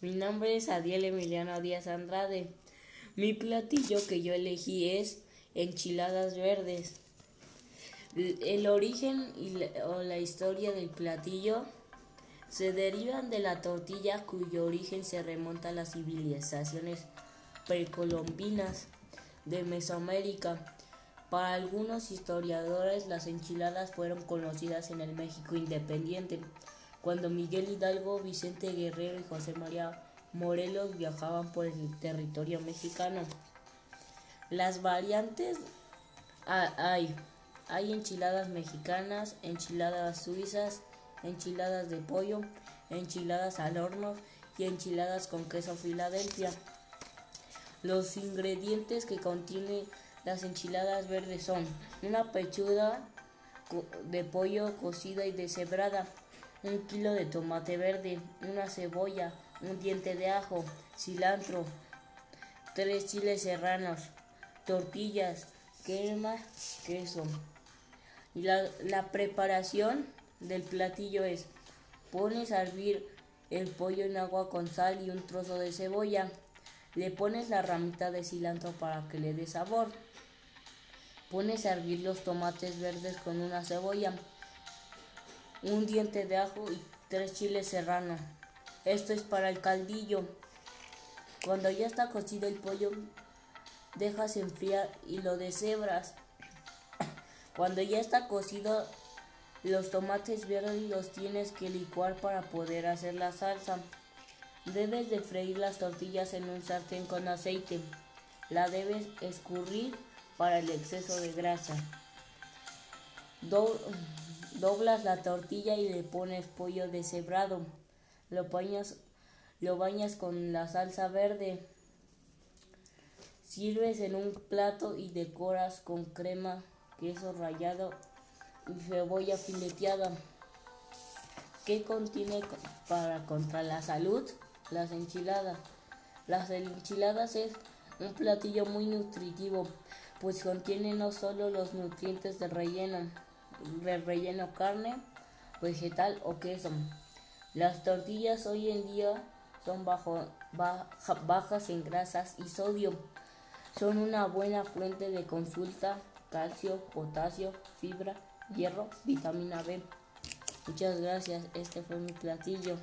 Mi nombre es Adiel Emiliano Díaz Andrade. Mi platillo que yo elegí es enchiladas verdes. El origen o la historia del platillo se derivan de la tortilla cuyo origen se remonta a las civilizaciones precolombinas de Mesoamérica. Para algunos historiadores las enchiladas fueron conocidas en el México independiente cuando Miguel Hidalgo, Vicente Guerrero y José María Morelos viajaban por el territorio mexicano. Las variantes hay, hay enchiladas mexicanas, enchiladas suizas, enchiladas de pollo, enchiladas al horno y enchiladas con queso Filadelfia. Los ingredientes que contienen las enchiladas verdes son una pechuga de pollo cocida y deshebrada, un kilo de tomate verde, una cebolla, un diente de ajo, cilantro, tres chiles serranos, tortillas, crema, queso. Y la, la preparación del platillo es pones a hervir el pollo en agua con sal y un trozo de cebolla. Le pones la ramita de cilantro para que le dé sabor. Pones a hervir los tomates verdes con una cebolla un diente de ajo y tres chiles serranos. Esto es para el caldillo. Cuando ya está cocido el pollo, dejas enfriar y lo deshebras. Cuando ya está cocido, los tomates verdes los tienes que licuar para poder hacer la salsa. Debes de freír las tortillas en un sartén con aceite. La debes escurrir para el exceso de grasa. Doblas la tortilla y le pones pollo deshebrado. Lo bañas, lo bañas con la salsa verde. Sirves en un plato y decoras con crema, queso rallado y cebolla fileteada. ¿Qué contiene para contra la salud? Las enchiladas. Las enchiladas es un platillo muy nutritivo, pues contiene no solo los nutrientes del relleno, relleno carne, vegetal o queso. Las tortillas hoy en día son bajo, bajas en grasas y sodio. Son una buena fuente de consulta, calcio, potasio, fibra, hierro, vitamina B. Muchas gracias, este fue mi platillo.